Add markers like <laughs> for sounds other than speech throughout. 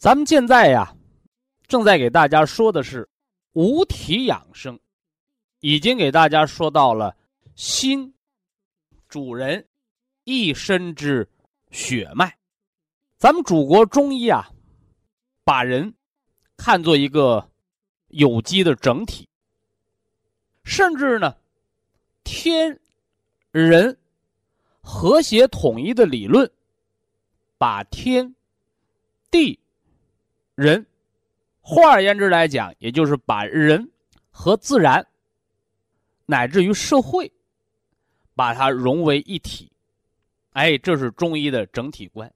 咱们现在呀，正在给大家说的是五体养生，已经给大家说到了心，主人一身之。血脉，咱们祖国中医啊，把人看作一个有机的整体，甚至呢，天人和谐统一的理论，把天地人，换而言之来讲，也就是把人和自然乃至于社会，把它融为一体。哎，这是中医的整体观。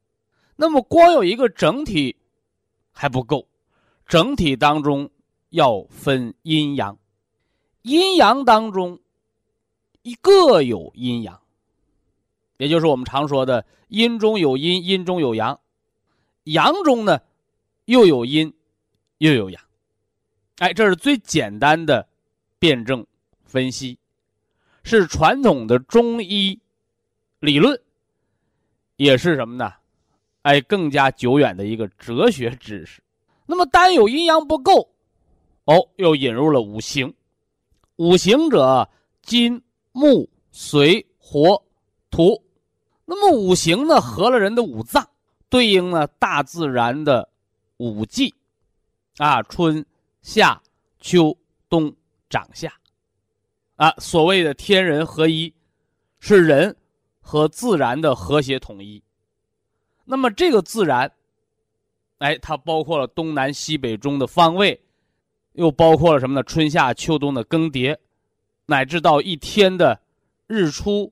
那么，光有一个整体还不够，整体当中要分阴阳，阴阳当中一各有阴阳，也就是我们常说的阴中有阴，阴中有阳，阳中呢又有阴又有阳。哎，这是最简单的辩证分析，是传统的中医理论。也是什么呢？哎，更加久远的一个哲学知识。那么，单有阴阳不够，哦，又引入了五行。五行者，金、木、水、火、土。那么，五行呢，合了人的五脏，对应了大自然的五季，啊，春、夏、秋、冬、长、夏，啊，所谓的天人合一，是人。和自然的和谐统一，那么这个自然，哎，它包括了东南西北中的方位，又包括了什么呢？春夏秋冬的更迭，乃至到一天的日出，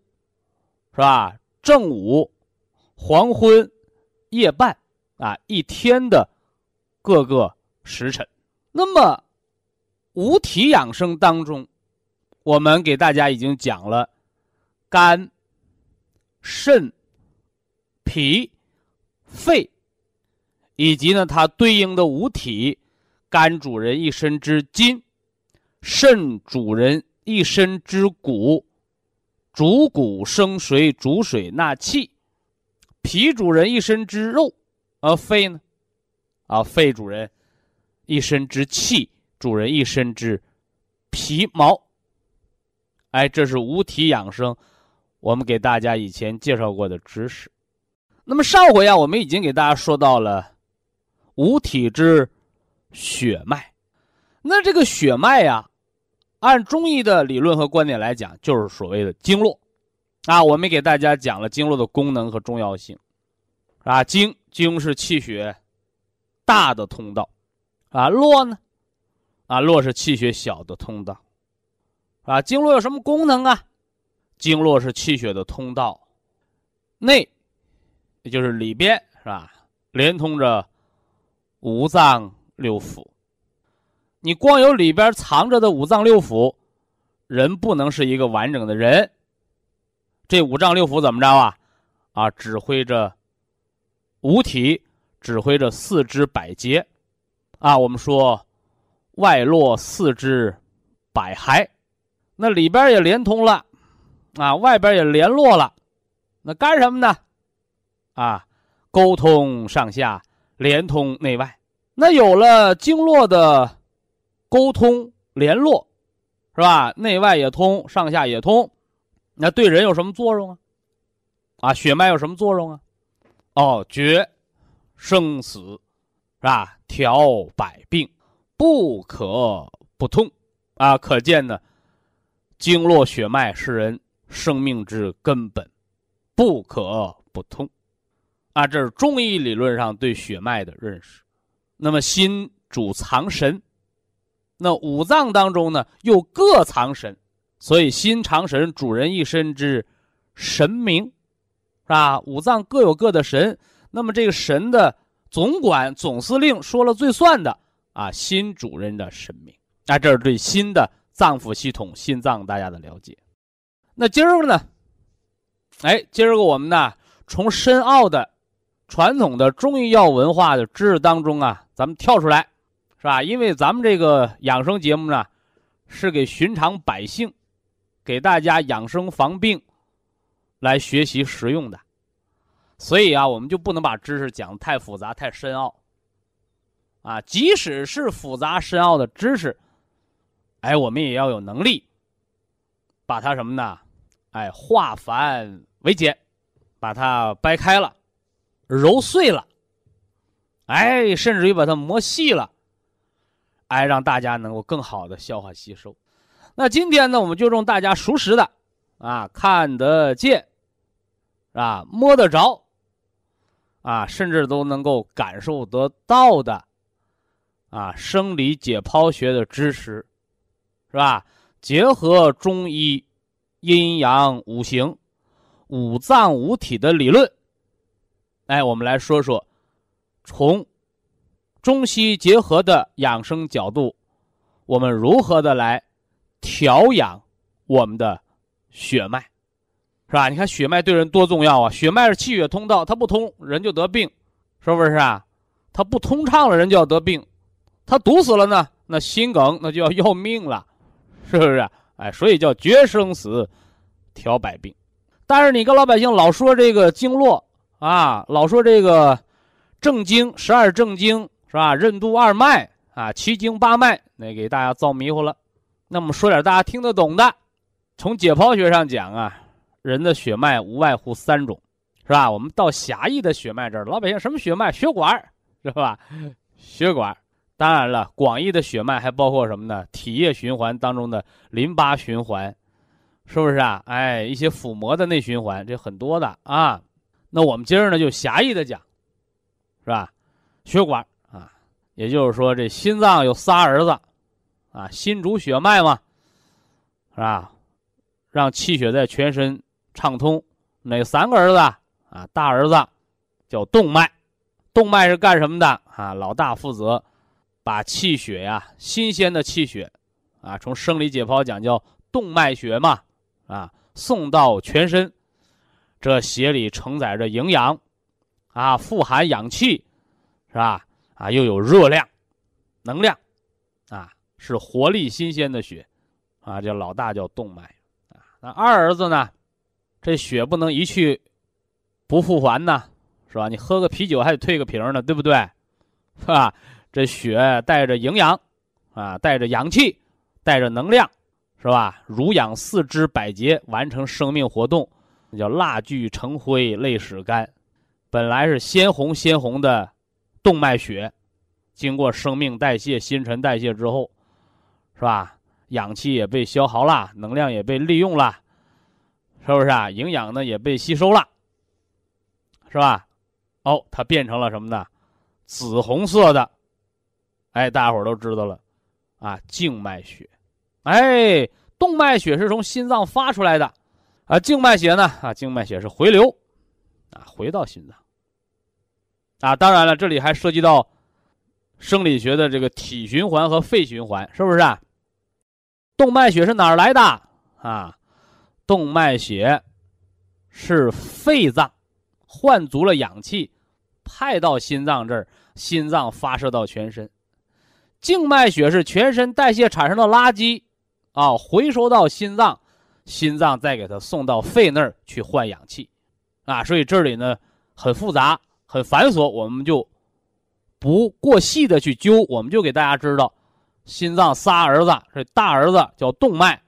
是吧？正午、黄昏、夜半，啊，一天的各个时辰。那么五体养生当中，我们给大家已经讲了肝。肾、脾、肺，以及呢，它对应的五体：肝主人一身之筋，肾主人一身之骨，主骨生水，主水纳气；脾主人一身之肉，而肺呢，啊，肺主人一身之气，主人一身之皮毛。哎，这是五体养生。我们给大家以前介绍过的知识，那么上回啊，我们已经给大家说到了五体之血脉。那这个血脉呀，按中医的理论和观点来讲，就是所谓的经络啊。我们给大家讲了经络的功能和重要性啊。经经是气血大的通道啊，络呢啊，络是气血小的通道啊。经络有什么功能啊？经络是气血的通道，内，也就是里边，是吧？连通着五脏六腑。你光有里边藏着的五脏六腑，人不能是一个完整的人。这五脏六腑怎么着啊？啊，指挥着五体，指挥着四肢百节。啊，我们说外络四肢百骸，那里边也连通了。啊，外边也联络了，那干什么呢？啊，沟通上下，连通内外。那有了经络的沟通联络，是吧？内外也通，上下也通，那对人有什么作用啊？啊，血脉有什么作用啊？哦，绝生死，是吧？调百病，不可不通啊！可见呢，经络血脉是人生命之根本，不可不通啊！这是中医理论上对血脉的认识。那么心主藏神，那五脏当中呢又各藏神，所以心藏神，主人一身之神明，是吧？五脏各有各的神，那么这个神的总管、总司令说了最算的啊，新主人的神明。那这是对新的脏腑系统、心脏大家的了解。那今儿个呢？哎，今儿个我们呢，从深奥的传统的中医药文化的知识当中啊。咱们跳出来，是吧？因为咱们这个养生节目呢，是给寻常百姓，给大家养生防病，来学习实用的，所以啊，我们就不能把知识讲的太复杂、太深奥。啊，即使是复杂深奥的知识，哎，我们也要有能力，把它什么呢？哎，化繁为简，把它掰开了，揉碎了。哎，甚至于把它磨细了，哎，让大家能够更好的消化吸收。那今天呢，我们就用大家熟识的，啊，看得见，啊，摸得着，啊，甚至都能够感受得到的，啊，生理解剖学的知识，是吧？结合中医阴阳五行、五脏五体的理论，哎，我们来说说。从中西结合的养生角度，我们如何的来调养我们的血脉，是吧？你看血脉对人多重要啊！血脉是气血通道，它不通人就得病，是不是啊？它不通畅了，人就要得病；它堵死了呢，那心梗那就要要命了，是不是？哎，所以叫绝生死，调百病。但是你跟老百姓老说这个经络啊，老说这个。正经十二正经是吧？任督二脉啊，七经八脉，那给大家造迷糊了。那么说点大家听得懂的。从解剖学上讲啊，人的血脉无外乎三种，是吧？我们到狭义的血脉这儿，老百姓什么血脉？血管是吧？<laughs> 血管。当然了，广义的血脉还包括什么呢？体液循环当中的淋巴循环，是不是啊？哎，一些腹膜的内循环，这很多的啊。那我们今儿呢，就狭义的讲。是吧？血管啊，也就是说，这心脏有仨儿子，啊，心主血脉嘛，是吧？让气血在全身畅通。哪三个儿子啊？大儿子叫动脉，动脉是干什么的啊？老大负责把气血呀，新鲜的气血啊，从生理解剖讲叫动脉血嘛，啊，送到全身。这血里承载着营养。啊，富含氧气，是吧？啊，又有热量、能量，啊，是活力新鲜的血，啊，叫老大叫动脉，啊，那二儿子呢？这血不能一去不复还呢，是吧？你喝个啤酒还得退个瓶呢，对不对？是吧？这血带着营养，啊，带着氧气，带着能量，是吧？濡养四肢百节，完成生命活动，那叫蜡炬成灰泪始干。本来是鲜红鲜红的动脉血，经过生命代谢、新陈代谢之后，是吧？氧气也被消耗了，能量也被利用了，是不是啊？营养呢也被吸收了，是吧？哦，它变成了什么呢？紫红色的，哎，大家伙都知道了，啊，静脉血，哎，动脉血是从心脏发出来的，啊，静脉血呢？啊，静脉血是回流，啊，回到心脏。啊，当然了，这里还涉及到生理学的这个体循环和肺循环，是不是？啊？动脉血是哪儿来的啊？动脉血是肺脏换足了氧气，派到心脏这儿，心脏发射到全身。静脉血是全身代谢产生的垃圾啊，回收到心脏，心脏再给它送到肺那儿去换氧气啊。所以这里呢很复杂。很繁琐，我们就不过细的去揪，我们就给大家知道，心脏仨儿子，这大儿子叫动脉，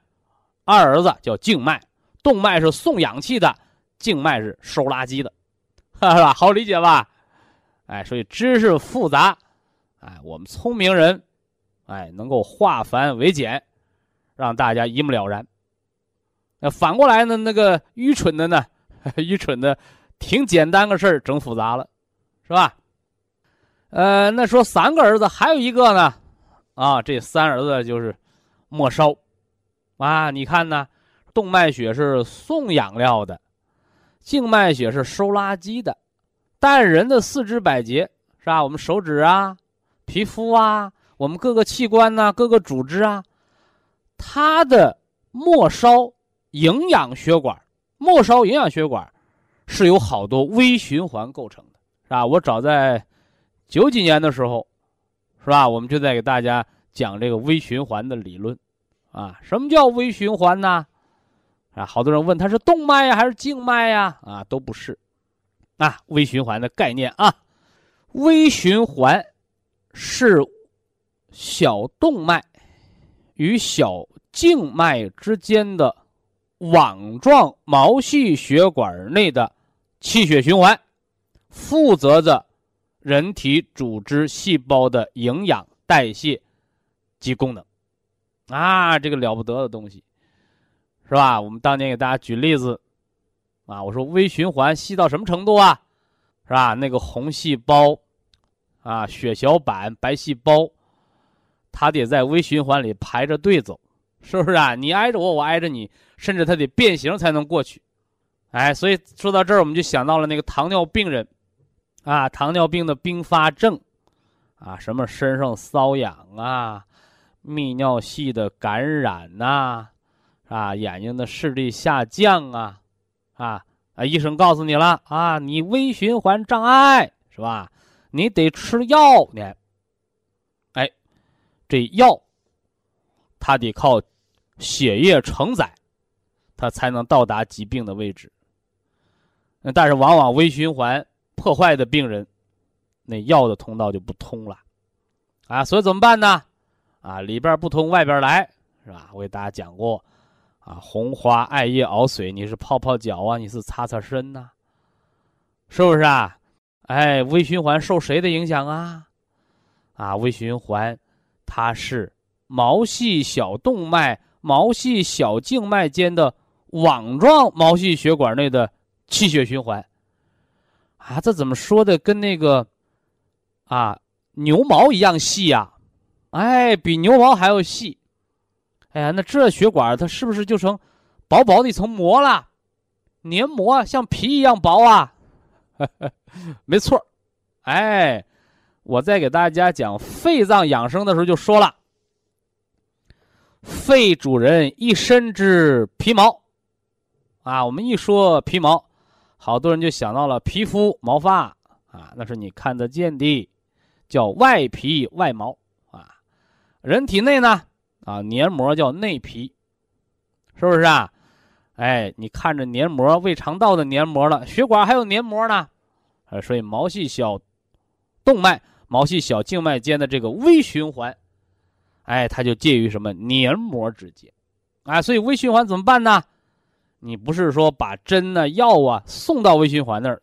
二儿子叫静脉。动脉是送氧气的，静脉是收垃圾的，是吧？好理解吧？哎，所以知识复杂，哎，我们聪明人，哎，能够化繁为简，让大家一目了然。那反过来呢，那个愚蠢的呢，<laughs> 愚蠢的，挺简单个事儿，整复杂了，是吧？呃，那说三个儿子，还有一个呢，啊，这三儿子就是末梢，啊，你看呢，动脉血是送养料的，静脉血是收垃圾的，但人的四肢百节是吧？我们手指啊，皮肤啊，我们各个器官呐，各个组织啊，它的末梢营养血管，末梢营养血管是由好多微循环构成的，是吧？我早在。九几年的时候，是吧？我们就在给大家讲这个微循环的理论，啊，什么叫微循环呢？啊，好多人问它是动脉呀还是静脉呀？啊，都不是，啊，微循环的概念啊，微循环是小动脉与小静脉之间的网状毛细血管内的气血循环，负责着。人体组织细胞的营养代谢及功能，啊，这个了不得的东西，是吧？我们当年给大家举例子，啊，我说微循环细到什么程度啊？是吧？那个红细胞，啊，血小板、白细胞，它得在微循环里排着队走，是不是啊？你挨着我，我挨着你，甚至它得变形才能过去。哎，所以说到这儿，我们就想到了那个糖尿病人。啊，糖尿病的并发症，啊，什么身上瘙痒啊，泌尿系的感染呐，啊，眼睛的视力下降啊，啊啊，医生告诉你了啊，你微循环障碍是吧？你得吃药呢。哎，这药，它得靠血液承载，它才能到达疾病的位置。但是往往微循环。破坏的病人，那药的通道就不通了，啊，所以怎么办呢？啊，里边不通，外边来，是吧？我给大家讲过，啊，红花艾叶熬水，你是泡泡脚啊，你是擦擦身呐，是不是啊？哎，微循环受谁的影响啊？啊，微循环，它是毛细小动脉、毛细小静脉间的网状毛细血管内的气血循环。啊，这怎么说的？跟那个，啊，牛毛一样细呀？哎，比牛毛还要细。哎呀，那这血管它是不是就成薄薄的一层膜了？黏膜像皮一样薄啊？<laughs> 没错。哎，我在给大家讲肺脏养生的时候就说了，肺主人一身之皮毛。啊，我们一说皮毛。好多人就想到了皮肤毛发啊，那是你看得见的，叫外皮外毛。人体内呢啊，黏膜叫内皮，是不是啊？哎，你看着黏膜，胃肠道的黏膜了，血管还有黏膜呢，呃，所以毛细小动脉、毛细小静脉间的这个微循环，哎，它就介于什么黏膜之间，啊，所以微循环怎么办呢？你不是说把针呢、药啊送到微循环那儿，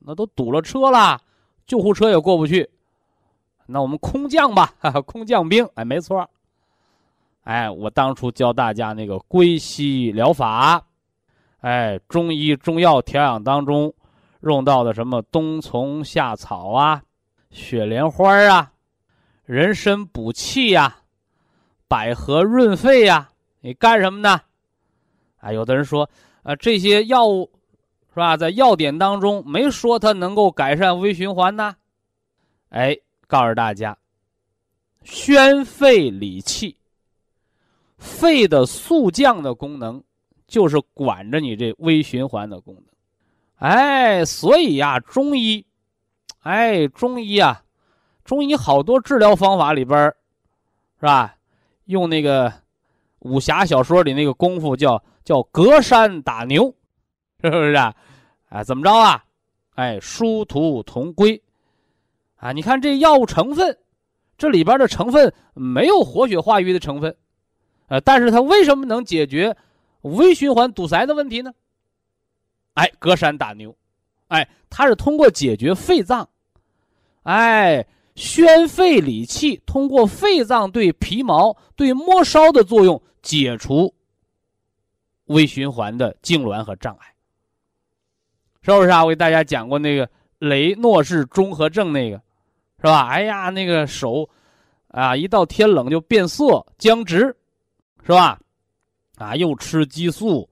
那都堵了车了，救护车也过不去。那我们空降吧，哈哈空降兵，哎，没错。哎，我当初教大家那个归西疗法，哎，中医中药调养当中用到的什么冬虫夏草啊、雪莲花啊、人参补气呀、百合润肺呀，你干什么呢？啊，有的人说，啊，这些药物，是吧？在药典当中没说它能够改善微循环呢。哎，告诉大家，宣肺理气，肺的速降的功能，就是管着你这微循环的功能。哎，所以呀，中医，哎，中医啊，中医好多治疗方法里边是吧？用那个武侠小说里那个功夫叫。叫隔山打牛，是不是啊？哎，怎么着啊？哎，殊途同归，啊，你看这药物成分，这里边的成分没有活血化瘀的成分，呃，但是它为什么能解决微循环堵塞的问题呢？哎，隔山打牛，哎，它是通过解决肺脏，哎，宣肺理气，通过肺脏对皮毛、对末梢的作用，解除微循环的痉挛和障碍。是不是啊？我给大家讲过那个雷诺氏综合症，那个是吧？哎呀，那个手啊，一到天冷就变色、僵直，是吧？啊，又吃激素，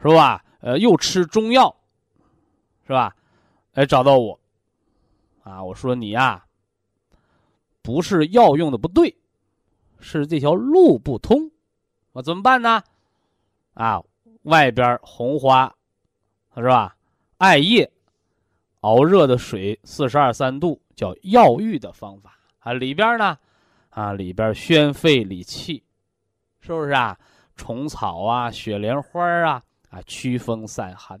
是吧？呃，又吃中药，是吧？哎，找到我，啊，我说你呀，不是药用的不对，是这条路不通，我怎么办呢？啊，外边红花，是吧？艾叶熬热的水四十二三度，叫药浴的方法啊。里边呢，啊里边宣肺理气，是不是啊？虫草啊，雪莲花啊，啊驱风散寒。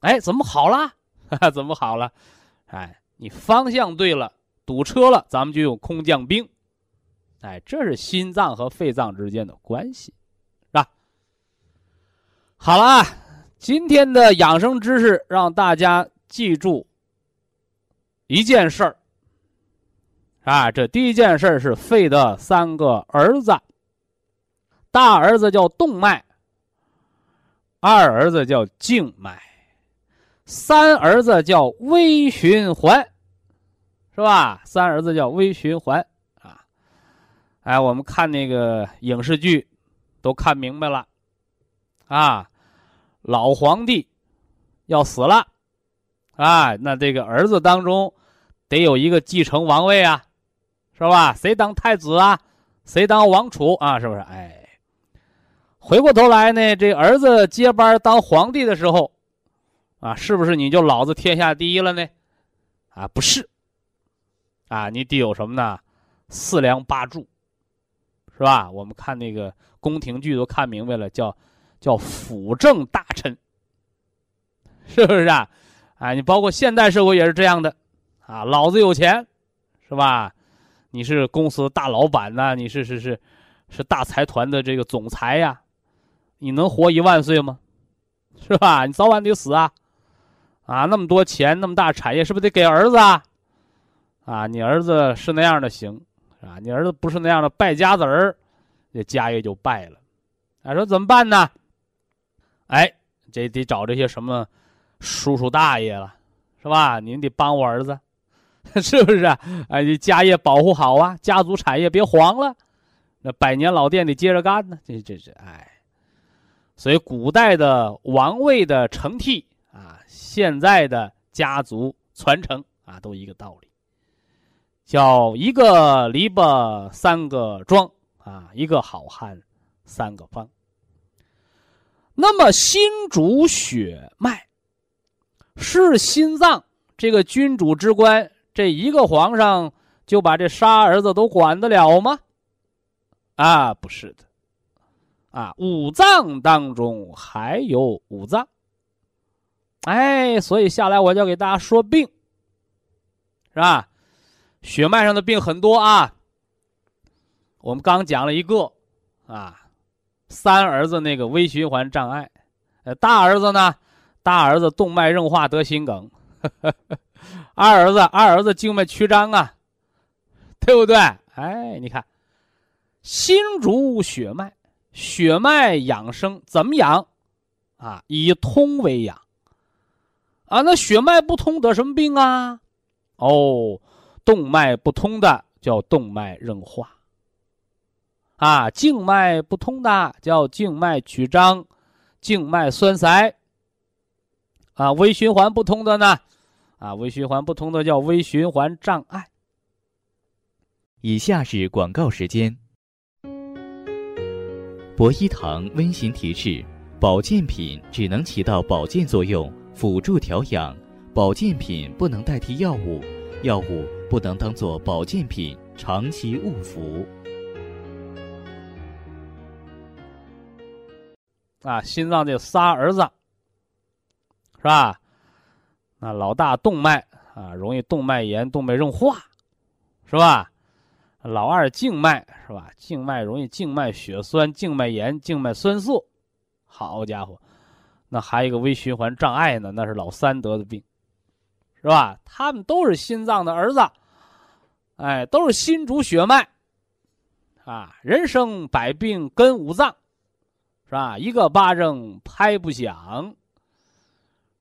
哎，怎么好了？<laughs> 怎么好了？哎，你方向对了，堵车了，咱们就用空降兵。哎，这是心脏和肺脏之间的关系，是吧？好了啊。今天的养生知识让大家记住一件事儿啊，这第一件事儿是肺的三个儿子，大儿子叫动脉，二儿子叫静脉，三儿子叫微循环，是吧？三儿子叫微循环啊！哎，我们看那个影视剧都看明白了啊。老皇帝要死了，啊，那这个儿子当中得有一个继承王位啊，是吧？谁当太子啊？谁当王储啊？是不是？哎，回过头来呢，这儿子接班当皇帝的时候，啊，是不是你就老子天下第一了呢？啊，不是，啊，你得有什么呢？四梁八柱，是吧？我们看那个宫廷剧都看明白了，叫。叫辅政大臣，是不是啊？啊，你包括现代社会也是这样的，啊，老子有钱，是吧？你是公司大老板呐，你是是是，是大财团的这个总裁呀，你能活一万岁吗？是吧？你早晚得死啊！啊，那么多钱，那么大产业，是不是得给儿子啊？啊，你儿子是那样的行，啊，你儿子不是那样的败家子儿，这家业就败了。啊，说怎么办呢？哎，这得找这些什么叔叔大爷了，是吧？您得帮我儿子，<laughs> 是不是啊？哎，你家业保护好啊，家族产业别黄了，那百年老店得接着干呢。这这是哎，所以古代的王位的承替啊，现在的家族传承啊，都一个道理，叫一个篱笆三个桩啊，一个好汉三个帮。那么，心主血脉，是心脏这个君主之官，这一个皇上就把这仨儿子都管得了吗？啊，不是的，啊，五脏当中还有五脏。哎，所以下来我就给大家说病，是吧？血脉上的病很多啊。我们刚讲了一个，啊。三儿子那个微循环障碍，呃，大儿子呢？大儿子动脉硬化得心梗，二儿子二儿子静脉曲张啊，对不对？哎，你看，心主血脉，血脉养生怎么养？啊，以通为养。啊，那血脉不通得什么病啊？哦，动脉不通的叫动脉硬化。啊，静脉不通的叫静脉曲张、静脉栓塞。啊，微循环不通的呢？啊，微循环不通的叫微循环障碍。以下是广告时间。博一堂温馨提示：保健品只能起到保健作用，辅助调养；保健品不能代替药物，药物不能当做保健品长期误服。啊，心脏这仨儿子，是吧？那老大动脉啊，容易动脉炎、动脉硬化，是吧？老二静脉是吧？静脉容易静脉血栓、静脉炎、静脉栓塞。好家伙，那还有一个微循环障碍呢，那是老三得的病，是吧？他们都是心脏的儿子，哎，都是心主血脉。啊，人生百病根五脏，是吧？一个巴掌拍不响。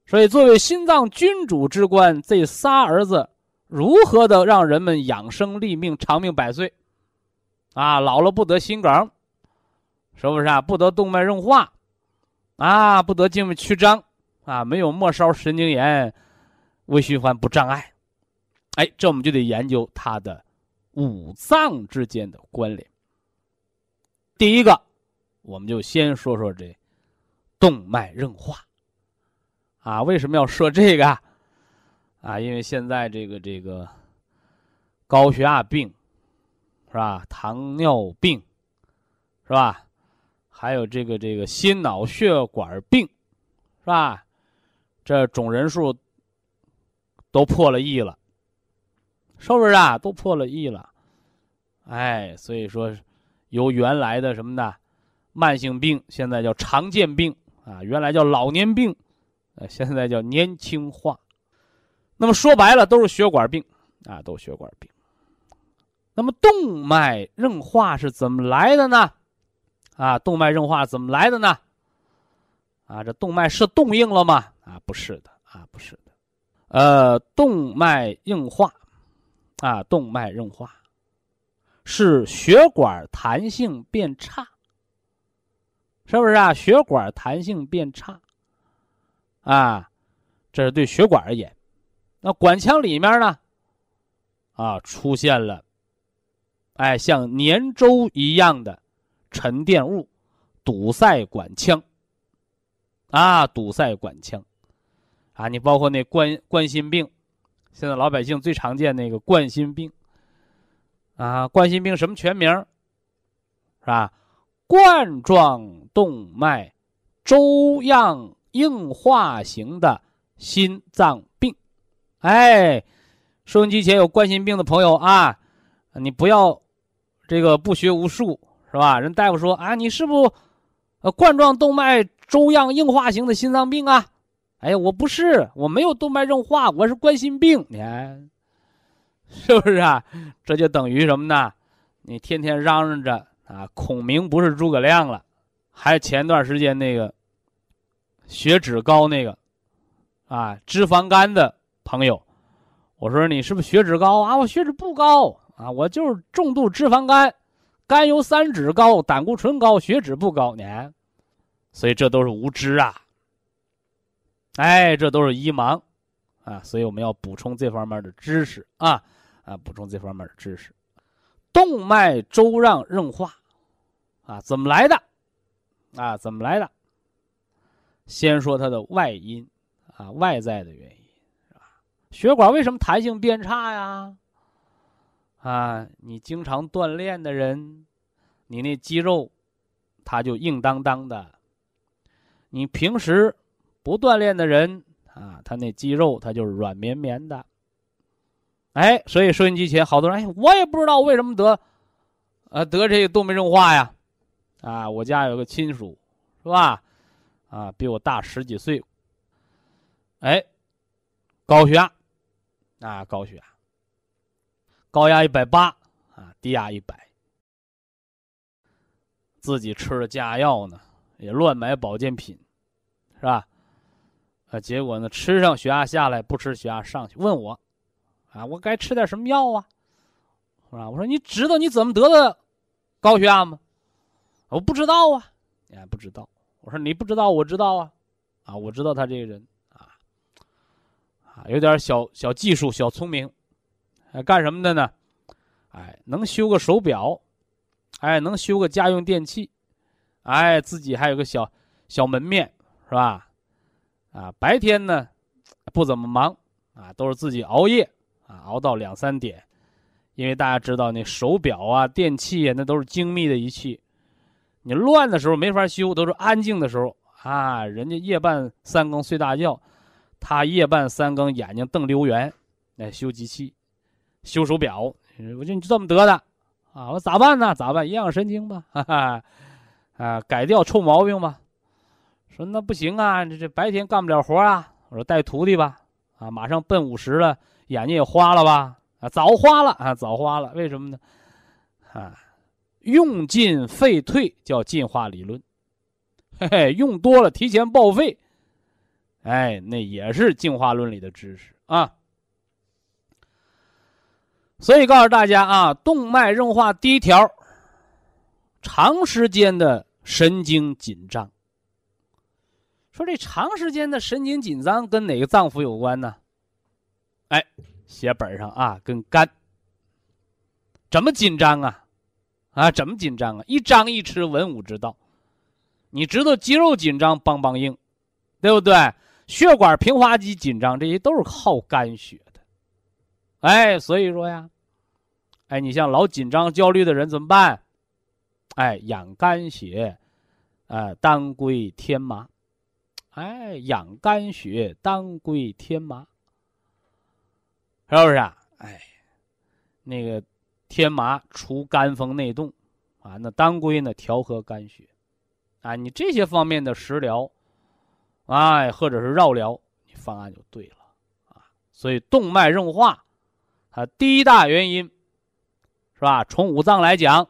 所以，作为心脏君主之官，这仨儿子如何的让人们养生立命、长命百岁？啊，老了不得心梗，是不是啊？不得动脉硬化，啊，不得静脉曲张，啊，没有末梢神经炎、微循环不障碍。哎，这我们就得研究它的五脏之间的关联。第一个，我们就先说说这动脉硬化啊。为什么要设这个啊？因为现在这个这个高血压病是吧？糖尿病是吧？还有这个这个心脑血管病是吧？这总人数都破了亿了，是不是啊？都破了亿了，哎，所以说。由原来的什么呢，慢性病，现在叫常见病啊，原来叫老年病，呃，现在叫年轻化。那么说白了，都是血管病啊，都血管病。那么动脉硬化是怎么来的呢？啊，动脉硬化怎么来的呢？啊，这动脉是动硬了吗？啊，不是的，啊，不是的。呃，动脉硬化，啊，动脉硬化。是血管弹性变差，是不是啊？血管弹性变差，啊，这是对血管而言。那管腔里面呢，啊，出现了，哎，像粘粥一样的沉淀物，堵塞管腔，啊，堵塞管腔，啊，你包括那冠冠心病，现在老百姓最常见那个冠心病。啊，冠心病什么全名？是吧？冠状动脉粥样硬化型的心脏病。哎，收音机前有冠心病的朋友啊，你不要这个不学无术，是吧？人大夫说啊，你是不呃冠状动脉粥样硬化型的心脏病啊？哎呀，我不是，我没有动脉硬化，我是冠心病。你看。是不是啊？这就等于什么呢？你天天嚷嚷着啊，孔明不是诸葛亮了，还前段时间那个血脂高那个啊，脂肪肝的朋友，我说你是不是血脂高啊？我血脂不高啊，我就是重度脂肪肝，甘油三酯高，胆固醇高，血脂不高。你看，所以这都是无知啊！哎，这都是一盲啊！所以我们要补充这方面的知识啊。啊，补充这方面的知识，动脉粥样硬化，啊，怎么来的？啊，怎么来的？先说它的外因，啊，外在的原因，是吧？血管为什么弹性变差呀？啊，你经常锻炼的人，你那肌肉，它就硬当当的；你平时不锻炼的人，啊，他那肌肉它就是软绵绵的。哎，所以收音机前好多人，哎，我也不知道为什么得，呃，得这个动脉硬化呀，啊，我家有个亲属，是吧？啊，比我大十几岁，哎，高血压，啊，高血压，高压一百八，啊，低压一百，自己吃了降压药呢，也乱买保健品，是吧？啊，结果呢，吃上血压下来，不吃血压上去，问我。啊，我该吃点什么药啊？是吧？我说你知道你怎么得的高血压吗？我不知道啊，哎，不知道。我说你不知道，我知道啊，啊，我知道他这个人啊，啊，有点小小技术、小聪明，哎，干什么的呢？哎，能修个手表，哎，能修个家用电器，哎，自己还有个小小门面，是吧？啊，白天呢不怎么忙啊，都是自己熬夜。啊，熬到两三点，因为大家知道那手表啊、电器啊，那都是精密的仪器，你乱的时候没法修，都是安静的时候啊。人家夜半三更睡大觉，他夜半三更眼睛瞪溜圆，来修机器、修手表。我说你这么得的啊？我咋办呢？咋办？营养神经吧，哈哈，啊，改掉臭毛病吧。说那不行啊，这这白天干不了活啊。我说带徒弟吧，啊，马上奔五十了。眼睛也花了吧？啊，早花了啊，早花了，为什么呢？啊，用进废退叫进化理论，嘿嘿，用多了提前报废，哎，那也是进化论里的知识啊。所以告诉大家啊，动脉硬化第一条，长时间的神经紧张。说这长时间的神经紧张跟哪个脏腑有关呢？哎，写本上啊，跟肝。怎么紧张啊？啊，怎么紧张啊？一张一弛，文武之道。你知道肌肉紧张，梆梆硬，对不对？血管平滑肌紧张，这些都是靠肝血的。哎，所以说呀，哎，你像老紧张、焦虑的人怎么办？哎，养肝血，呃，当归天麻。哎，养肝血，当归天麻，是不是啊？哎，那个天麻除肝风内动，啊，那当归呢调和肝血，啊，你这些方面的食疗，哎，或者是绕疗，你方案就对了，啊，所以动脉硬化，它第一大原因，是吧？从五脏来讲，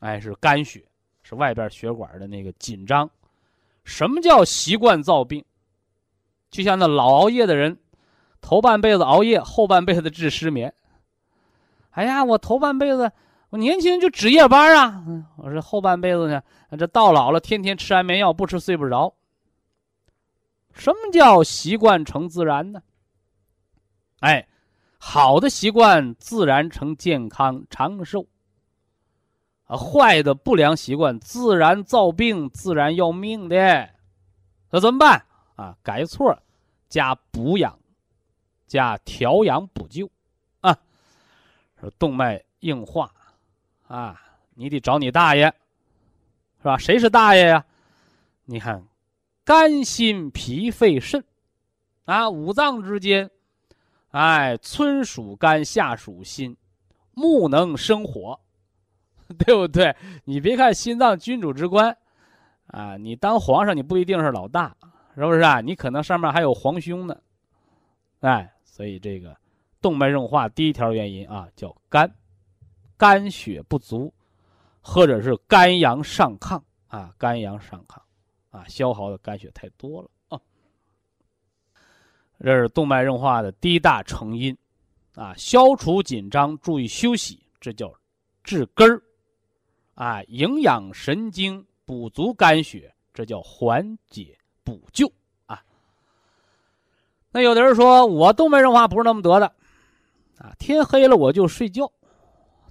哎，是肝血，是外边血管的那个紧张。什么叫习惯造病？就像那老熬夜的人，头半辈子熬夜，后半辈子治失眠。哎呀，我头半辈子我年轻就值夜班啊，我说后半辈子呢，这到老了天天吃安眠药，不吃睡不着。什么叫习惯成自然呢？哎，好的习惯自然成健康长寿。啊，坏的不良习惯自然造病，自然要命的，那怎么办啊？改错，加补养，加调养补救，说动脉硬化，啊，你得找你大爷，是吧？谁是大爷呀？你看，肝、心、脾、肺、肾，啊，五脏之间，哎，春属肝，夏属心，木能生火。<laughs> 对不对？你别看心脏君主之官，啊，你当皇上你不一定是老大，是不是啊？你可能上面还有皇兄呢，哎，所以这个动脉硬化第一条原因啊，叫肝，肝血不足，或者是肝阳上亢啊，肝阳上亢啊，消耗的肝血太多了啊，这是动脉硬化的第一大成因，啊，消除紧张，注意休息，这叫治根儿。啊，营养神经，补足肝血，这叫缓解补救啊。那有的人说，我动脉硬化不是那么得的，啊，天黑了我就睡觉，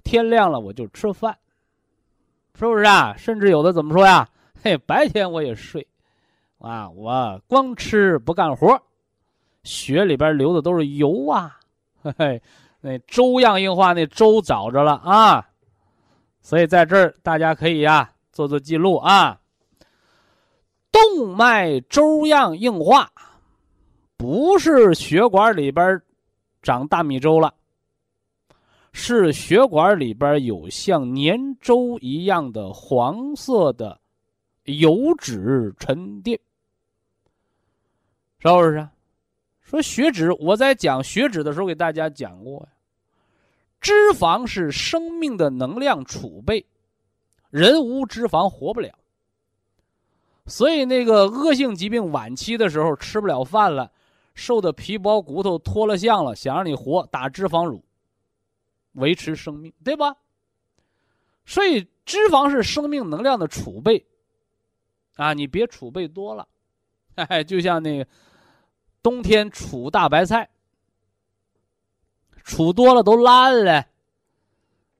天亮了我就吃饭，是不是啊？甚至有的怎么说呀？嘿，白天我也睡，啊，我光吃不干活，血里边流的都是油啊，嘿嘿，那粥样硬化，那粥找着了啊。所以在这儿，大家可以呀做做记录啊。动脉粥样硬化，不是血管里边长大米粥了，是血管里边有像粘粥一样的黄色的油脂沉淀，是不是？说血脂，我在讲血脂的时候给大家讲过呀。脂肪是生命的能量储备，人无脂肪活不了。所以那个恶性疾病晚期的时候吃不了饭了，瘦的皮包骨头脱了相了，想让你活打脂肪乳，维持生命，对吧？所以脂肪是生命能量的储备，啊，你别储备多了，<laughs> 哎，就像那个冬天储大白菜。储多了都烂了，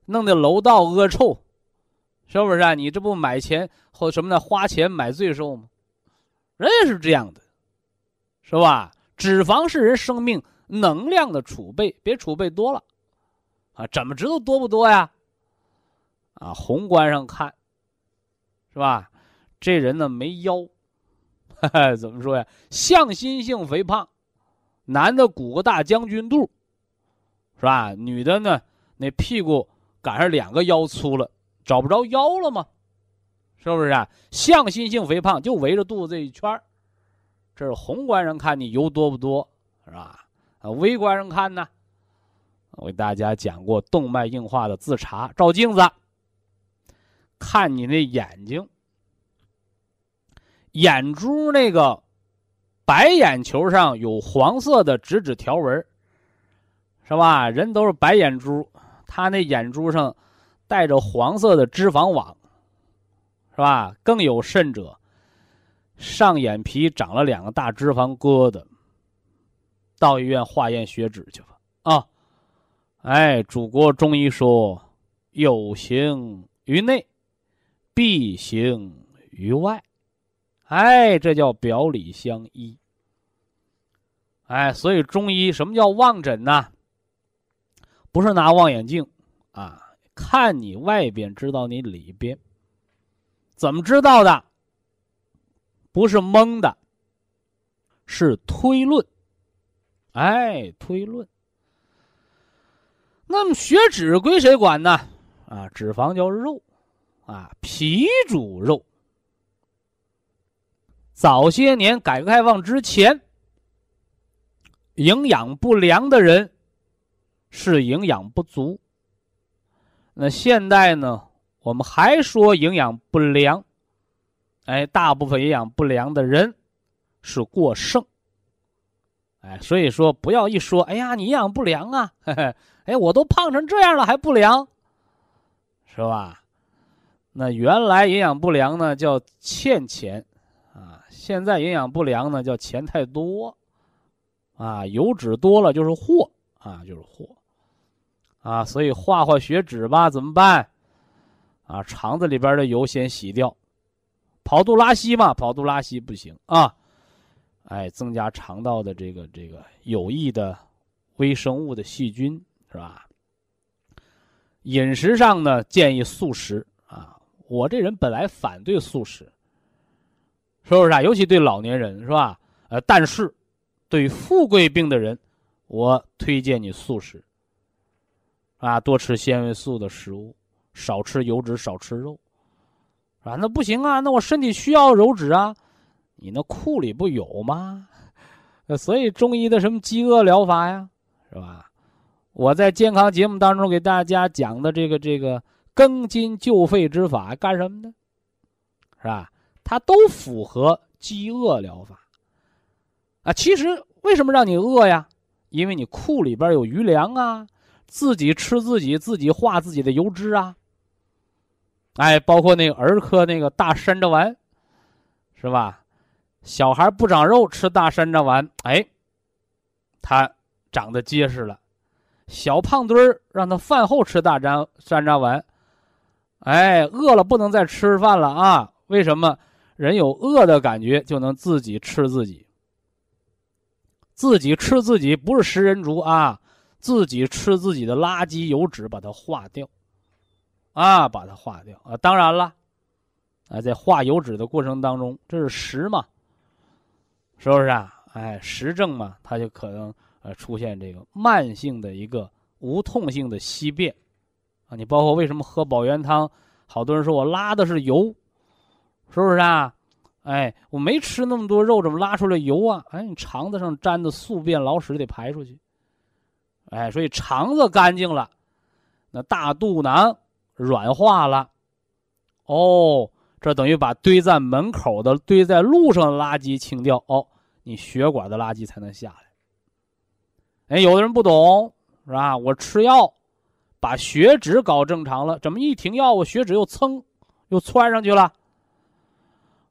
弄得楼道恶臭，是不是啊？你这不买钱或什么的花钱买罪受吗？人也是这样的，是吧？脂肪是人生命能量的储备，别储备多了，啊，怎么知道多不多呀？啊，宏观上看，是吧？这人呢没腰，<laughs> 怎么说呀？向心性肥胖，男的鼓个大将军肚。是吧？女的呢？那屁股赶上两个腰粗了，找不着腰了吗？是不是啊？向心性肥胖就围着肚子这一圈这是宏观上看你油多不多，是吧？啊，微观上看呢，我给大家讲过动脉硬化的自查，照镜子，看你那眼睛，眼珠那个白眼球上有黄色的直指条纹，是吧？人都是白眼珠，他那眼珠上带着黄色的脂肪网，是吧？更有甚者，上眼皮长了两个大脂肪疙瘩，到医院化验血脂去吧，啊！哎，祖国中医说，有形于内，必形于外。哎，这叫表里相依。哎，所以中医什么叫望诊呢？不是拿望远镜啊，看你外边，知道你里边。怎么知道的？不是蒙的，是推论。哎，推论。那么血脂归谁管呢？啊，脂肪叫肉，啊，脾主肉。早些年改革开放之前，营养不良的人是营养不足。那现在呢，我们还说营养不良，哎，大部分营养不良的人是过剩。哎，所以说不要一说，哎呀，你营养不良啊，嘿嘿。哎，我都胖成这样了还不凉，是吧？那原来营养不良呢叫欠钱，啊，现在营养不良呢叫钱太多，啊，油脂多了就是祸，啊，就是祸，啊，所以化化血脂吧，怎么办？啊，肠子里边的油先洗掉，跑肚拉稀嘛，跑肚拉稀不行啊，哎，增加肠道的这个这个有益的微生物的细菌。是吧？饮食上呢，建议素食啊。我这人本来反对素食，是不是啊？尤其对老年人，是吧？呃，但是对富贵病的人，我推荐你素食啊，多吃纤维素的食物，少吃油脂，少吃肉，啊，那不行啊，那我身体需要油脂啊，你那库里不有吗？<laughs> 所以中医的什么饥饿疗法呀，是吧？我在健康节目当中给大家讲的这个这个庚金救肺之法干什么呢？是吧？它都符合饥饿疗法。啊，其实为什么让你饿呀？因为你库里边有余粮啊，自己吃自己，自己化自己的油脂啊。哎，包括那个儿科那个大山楂丸，是吧？小孩不长肉吃大山楂丸，哎，他长得结实了。小胖墩儿让他饭后吃大山山楂丸，哎，饿了不能再吃饭了啊！为什么？人有饿的感觉就能自己吃自己，自己吃自己不是食人族啊！自己吃自己的垃圾油脂，把它化掉，啊，把它化掉啊！当然了，啊，在化油脂的过程当中，这是食嘛，是不是啊？哎，食症嘛，它就可能。呃，出现这个慢性的一个无痛性的稀便，啊，你包括为什么喝保元汤，好多人说我拉的是油，是不是啊？哎，我没吃那么多肉，怎么拉出来油啊？哎，你肠子上粘的宿便老屎得排出去，哎，所以肠子干净了，那大肚囊软化了，哦，这等于把堆在门口的、堆在路上的垃圾清掉，哦，你血管的垃圾才能下来。哎，有的人不懂，是吧？我吃药，把血脂搞正常了，怎么一停药，我血脂又蹭，又窜上去了？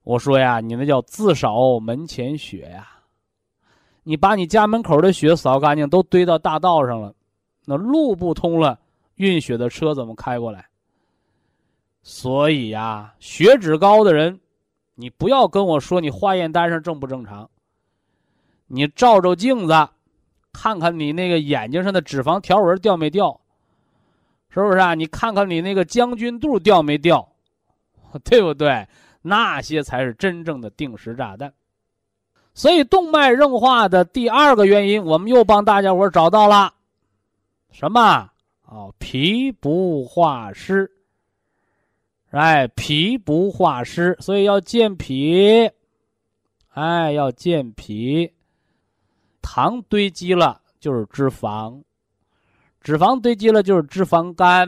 我说呀，你那叫自扫门前雪呀！你把你家门口的雪扫干净，都堆到大道上了，那路不通了，运雪的车怎么开过来？所以呀，血脂高的人，你不要跟我说你化验单上正不正常，你照照镜子。看看你那个眼睛上的脂肪条纹掉没掉，是不是啊？你看看你那个将军肚掉没掉，<laughs> 对不对？那些才是真正的定时炸弹。所以动脉硬化的第二个原因，我们又帮大家伙找到了，什么？哦，脾不化湿。哎，脾不化湿，所以要健脾。哎，要健脾。糖堆积了就是脂肪，脂肪堆积了就是脂肪肝，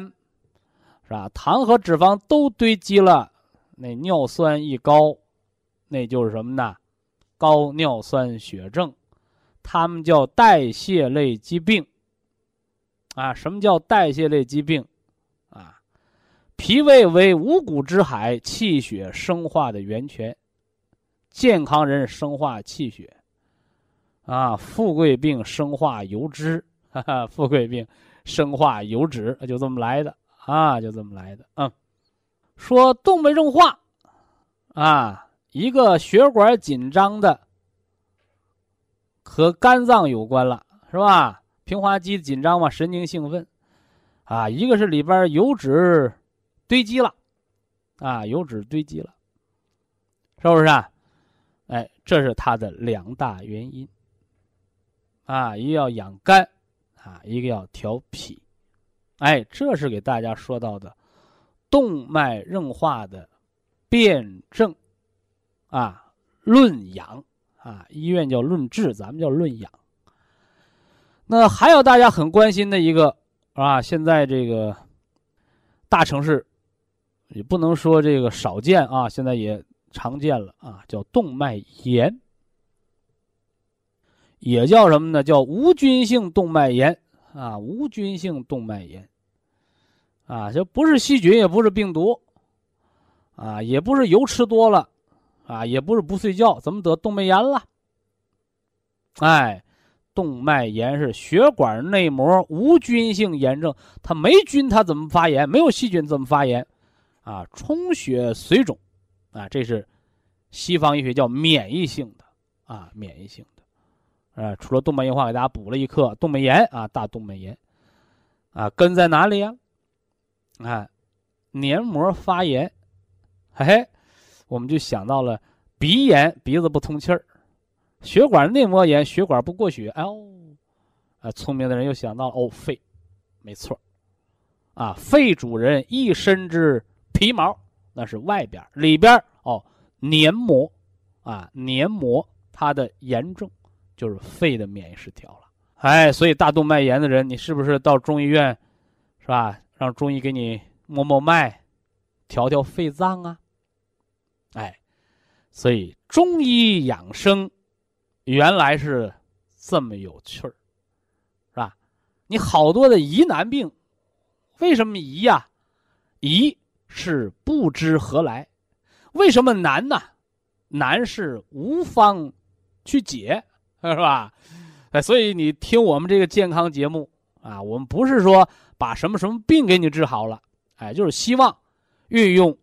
是吧？糖和脂肪都堆积了，那尿酸一高，那就是什么呢？高尿酸血症，它们叫代谢类疾病。啊，什么叫代谢类疾病？啊，脾胃为五谷之海，气血生化的源泉，健康人生化气血。啊，富贵病生化油脂，哈哈，富贵病。生化油脂就这么来的啊，就这么来的。嗯，说动脉硬化啊，一个血管紧张的，和肝脏有关了，是吧？平滑肌紧张嘛，神经兴奋啊，一个是里边油脂堆积了啊，油脂堆积了，是不是啊？哎，这是它的两大原因啊，一个要养肝。啊，一个要调脾，哎，这是给大家说到的动脉硬化的辩证啊，论养啊，医院叫论治，咱们叫论养。那还有大家很关心的一个啊，现在这个大城市也不能说这个少见啊，现在也常见了啊，叫动脉炎。也叫什么呢？叫无菌性动脉炎啊，无菌性动脉炎啊，这不是细菌，也不是病毒啊，也不是油吃多了啊，也不是不睡觉，怎么得动脉炎了？哎，动脉炎是血管内膜无菌性炎症，它没菌，它怎么发炎？没有细菌怎么发炎？啊，充血水肿啊，这是西方医学叫免疫性的啊，免疫性。啊，除了动脉硬化，给大家补了一课动脉炎啊，大动脉炎，啊，根在哪里呀？啊，黏膜发炎，嘿嘿，我们就想到了鼻炎，鼻子不通气儿；血管内膜炎，血管不过血。哎呦，啊，聪明的人又想到了哦，肺，没错，啊，肺主人一身之皮毛，那是外边，里边哦，黏膜，啊，黏膜它的炎症。就是肺的免疫失调了，哎，所以大动脉炎的人，你是不是到中医院，是吧？让中医给你摸摸脉，调调肺脏啊？哎，所以中医养生原来是这么有趣儿，是吧？你好多的疑难病，为什么疑呀？疑是不知何来，为什么难呢？难是无方去解。是吧？哎，所以你听我们这个健康节目啊，我们不是说把什么什么病给你治好了，哎，就是希望运用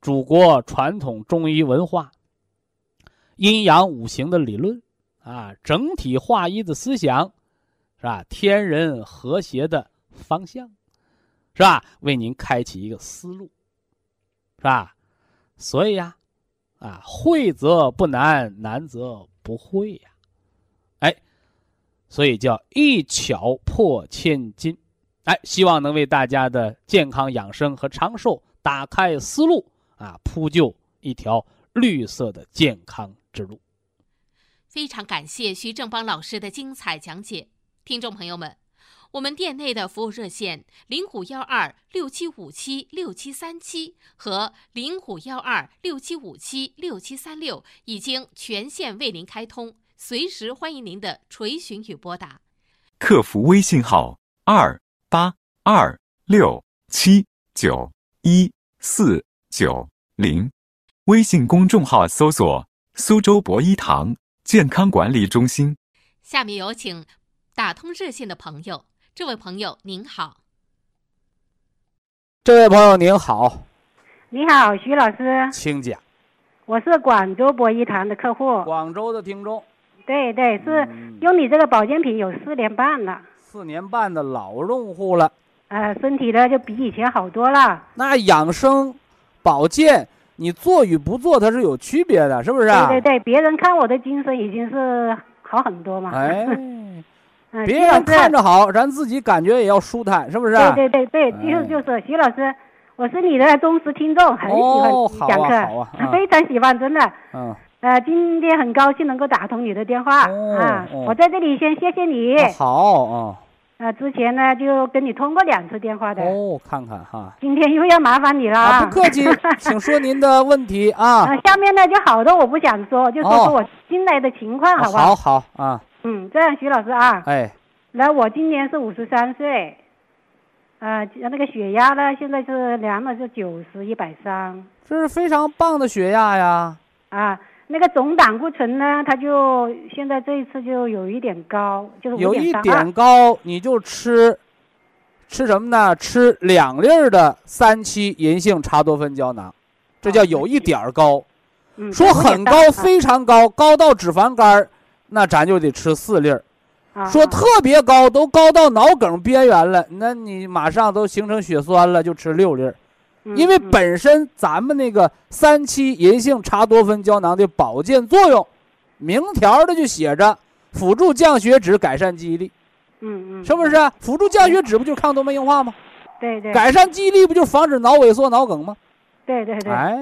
祖国传统中医文化、阴阳五行的理论啊，整体化医的思想，是吧？天人和谐的方向，是吧？为您开启一个思路，是吧？所以呀，啊，会则不难，难则不会呀。所以叫一巧破千金，哎，希望能为大家的健康养生和长寿打开思路啊，铺就一条绿色的健康之路。非常感谢徐正邦老师的精彩讲解，听众朋友们，我们店内的服务热线零五幺二六七五七六七三七和零五幺二六七五七六七三六已经全线为您开通。随时欢迎您的垂询与拨打，客服微信号二八二六七九一四九零，微信公众号搜索“苏州博一堂健康管理中心”。下面有请打通热线的朋友，这位朋友您好，这位朋友您好，你好，徐老师，请讲，我是广州博一堂的客户，广州的听众。对对，是用你这个保健品有四年半了，四年半的老用户了，呃，身体呢就比以前好多了。那养生保健，你做与不做它是有区别的，是不是？对对对，别人看我的精神已经是好很多嘛。哎，<laughs> 别人看着好，咱自己感觉也要舒坦，是不是？对对对对，就是就是，徐老师，我是你的忠实听众，很喜欢你讲课，非常喜欢，真的。嗯。呃，今天很高兴能够打通你的电话啊！我在这里先谢谢你。好啊。啊，之前呢就跟你通过两次电话的。哦，看看哈。今天又要麻烦你了啊！不客气，<laughs> 请说您的问题啊。啊，下面呢就好多我不想说，就说说我进来的情况，好不好？好好啊。嗯，这样，徐老师啊。哎。来，我今年是五十三岁，呃，那个血压呢，现在是量了是九十一百三。这是非常棒的血压呀。啊。那个总胆固醇呢？它就现在这一次就有一点高，就是有一点高，你就吃，吃什么呢？吃两粒儿的三七银杏茶多酚胶囊，这叫有一点儿高。说很高，非常高，高到脂肪肝儿那咱就得吃四粒儿。说特别高，都高到脑梗边缘了，那你马上都形成血栓了，就吃六粒儿。因为本身咱们那个三七银杏茶多酚胶囊的保健作用，明条的就写着辅助降血脂、改善记忆力。嗯嗯，是不是？辅助降血脂不就是抗动脉硬化吗？对对。改善记忆力不就防止脑萎缩、脑梗吗？对对对。哎，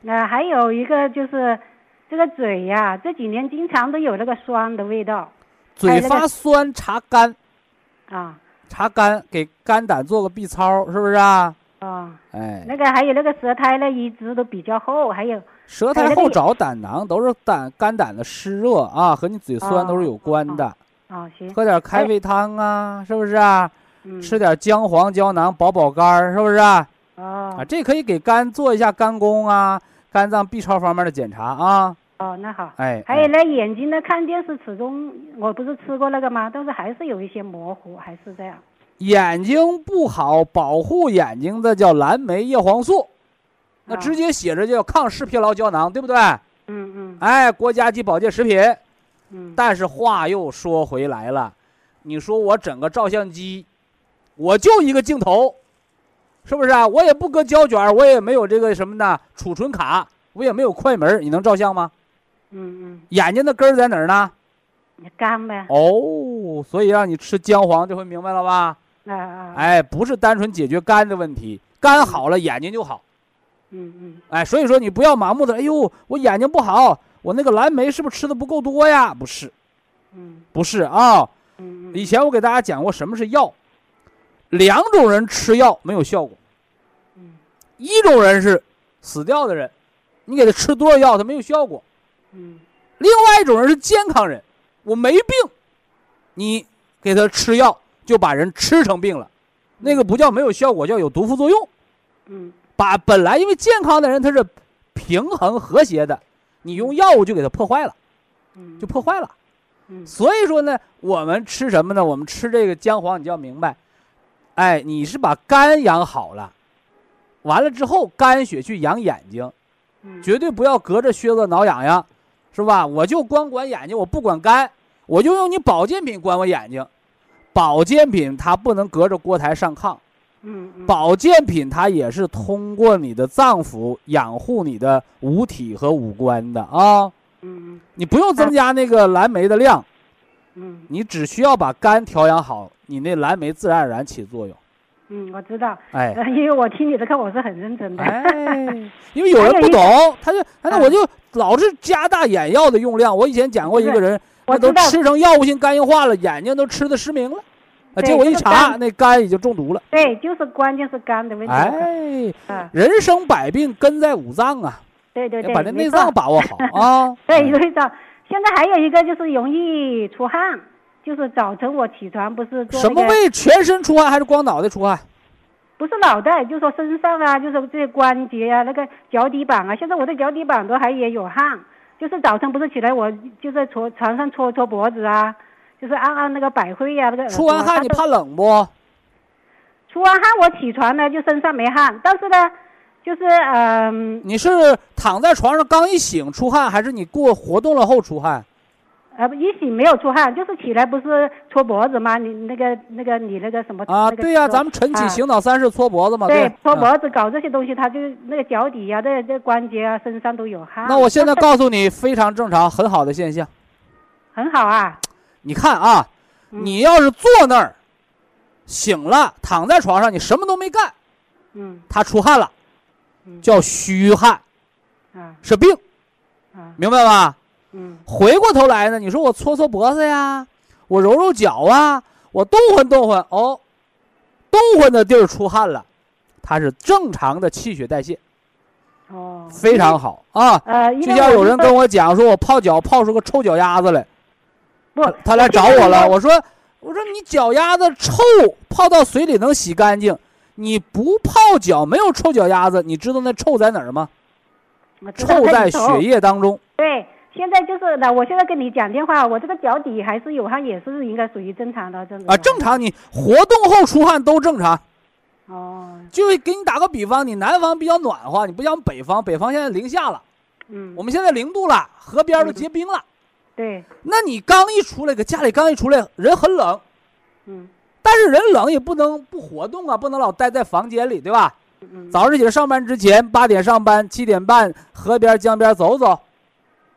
那还有一个就是这个嘴呀，这几年经常都有那个酸的味道。嘴发酸，查肝。啊。查肝，给肝胆做个 B 超，是不是啊？啊，哎，那个还有那个舌苔呢，一直都比较厚，还有舌苔厚找胆囊，都是胆肝胆的湿热啊，和你嘴酸都是有关的。啊，行，喝点开胃汤啊，是不是啊？吃点姜黄胶囊保保肝，是不是啊？啊，这可以给肝做一下肝功啊，肝脏 B 超方面的检查啊。哦，那好。哎，还有那眼睛呢，看电视始终，我不是吃过那个吗？但是还是有一些模糊，还是这样。眼睛不好，保护眼睛的叫蓝莓叶黄素，那直接写着叫抗视疲劳胶囊，对不对？嗯嗯。哎，国家级保健食品。嗯。但是话又说回来了，你说我整个照相机，我就一个镜头，是不是啊？我也不搁胶卷，我也没有这个什么呢？储存卡，我也没有快门，你能照相吗？嗯嗯。眼睛的根儿在哪儿呢？肝呗。哦，所以让你吃姜黄，这回明白了吧？哎，不是单纯解决肝的问题，肝好了眼睛就好。嗯嗯。哎，所以说你不要盲目的，哎呦，我眼睛不好，我那个蓝莓是不是吃的不够多呀？不是，嗯，不是啊。嗯以前我给大家讲过什么是药，两种人吃药没有效果。嗯。一种人是死掉的人，你给他吃多少药他没有效果。嗯。另外一种人是健康人，我没病，你给他吃药。就把人吃成病了，那个不叫没有效果，叫有毒副作用。嗯，把本来因为健康的人他是平衡和谐的，你用药物就给他破坏了，嗯，就破坏了。嗯，所以说呢，我们吃什么呢？我们吃这个姜黄，你就要明白，哎，你是把肝养好了，完了之后肝血去养眼睛，绝对不要隔着靴子挠痒痒，是吧？我就光管眼睛，我不管肝，我就用你保健品管我眼睛。保健品它不能隔着锅台上炕，嗯，保健品它也是通过你的脏腑养护你的五体和五官的啊，嗯，你不用增加那个蓝莓的量，嗯，你只需要把肝调养好，你那蓝莓自然而然起作用。嗯，我知道，哎，因为我听你的课我是很认真的，哎，<laughs> 因为有人不懂，他就那我就老是加大眼药的用量。我以前讲过一个人。那都吃成药物性肝硬化了，眼睛都吃的失明了，啊！结果一查，那肝已经中毒了。对，就是关键是肝的问题。哎，人生百病根在五脏啊。对对对，把这内脏把握好 <laughs> 啊。对，内脏。现在还有一个就是容易出汗，就是早晨我起床不是做什么胃？全身出汗还是光脑袋出汗？不是脑袋，就说身上啊，就是这些关节啊，那个脚底板啊，现在我的脚底板都还也有汗。就是早晨不是起来，我就在床床上搓搓脖子啊，就是按按那个百会呀，那个。出完汗你怕冷不？出完汗我起床呢就身上没汗，但是呢，就是嗯。你是躺在床上刚一醒出汗，还是你过活动了后出汗？呃，一醒没有出汗，就是起来不是搓脖子吗？你那个那个你那个什么？啊，对呀，咱们晨起醒脑三式搓脖子嘛。对，搓脖子搞这些东西，他就那个脚底呀、这这关节啊，身上都有汗。那我现在告诉你，非常正常，很好的现象。<laughs> 很好啊。你看啊，你要是坐那儿，醒了躺在床上，你什么都没干，嗯，他出汗了，叫虚汗，啊，是病，啊，明白吧？嗯，回过头来呢，你说我搓搓脖子呀，我揉揉脚啊，我动换动换，哦，动换的地儿出汗了，它是正常的气血代谢，哦，非常好啊。呃，就像有人跟我我讲说，我泡脚泡出个臭脚丫子来，不他，来找我了。我说我说你脚丫子臭，泡到水里能洗干净，你不泡脚没有臭脚丫子，你知道那臭在哪儿吗？臭在血液当中。对，现在就是的，我现在跟你讲电话，我这个脚底还是有汗，也是应该属于正常的，这种啊，正。常，你活动后出汗都正常。哦，就给你打个比方，你南方比较暖和，你不像北方，北方现在零下了，嗯，我们现在零度了，河边都嗯结冰了。对，那你刚一出来，搁家里刚一出来，人很冷，嗯。但是人冷也不能不活动啊，不能老待在房间里，对吧？嗯，早上起来上班之前，八点上班，七点半河边江边走走，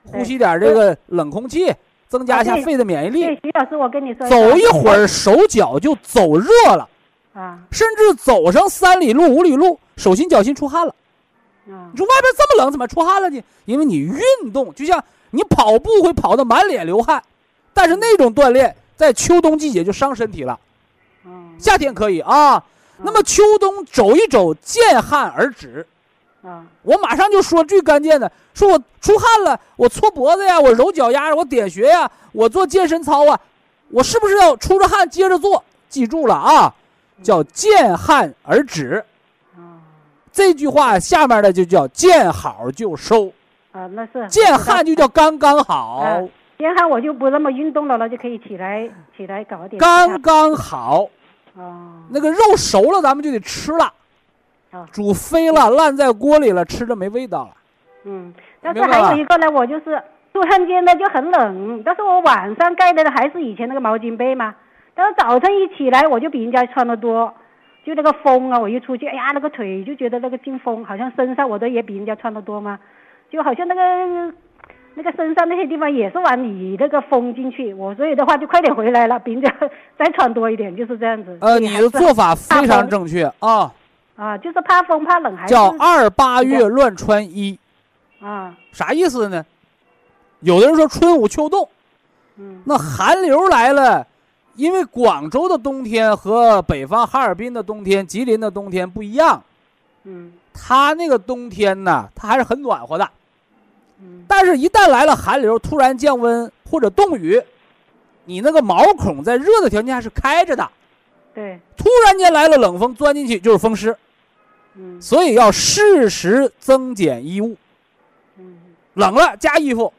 呼吸点这个冷空气，增加一下肺的免疫力。对，徐老师，我跟你说，走一会儿，手脚就走热了，啊甚至走上三里路、五里路，手心脚心出汗了。啊你说外边这么冷，怎么出汗了呢？因为你运动，就像你跑步会跑得满脸流汗，但是那种锻炼在秋冬季节就伤身体了。嗯夏天可以啊，那么秋冬走一走，见汗而止。啊。我马上就说最关键的，说我出汗了，我搓脖子呀，我揉脚丫，我点穴呀，我做健身操啊，我是不是要出着汗接着做？记住了啊，叫见汗而止。啊。这句话下面的就叫见好就收，啊，那是。见汗就叫刚刚好。啊，见汗我就不那么运动了，那就可以起来起来搞点刚刚好。哦那个肉熟了，咱们就得吃了啊，煮飞了，烂在锅里了，吃着没味道了。嗯，但是还有一个呢，我就是突然间呢就很冷，但是我晚上盖的还是以前那个毛巾被嘛，但是早晨一起来我就比人家穿的多，就那个风啊，我一出去，哎呀，那个腿就觉得那个进风，好像身上我的也比人家穿的多嘛，就好像那个那个身上那些地方也是往里那个风进去，我所以的话就快点回来了，比人家 <laughs> 再穿多一点，就是这样子。呃，你的做法非常正确啊，啊，就是怕风怕冷，还是叫二八月乱穿衣，啊，啥意思呢？有的人说春捂秋冻，嗯。那寒流来了，因为广州的冬天和北方哈尔滨的冬天、吉林的冬天不一样，嗯。它那个冬天呢，它还是很暖和的。嗯。但是，一旦来了寒流，突然降温或者冻雨，你那个毛孔在热的条件下是开着的，对，突然间来了冷风，钻进去就是风湿，嗯所以要适时增减衣物。嗯。冷了加衣服，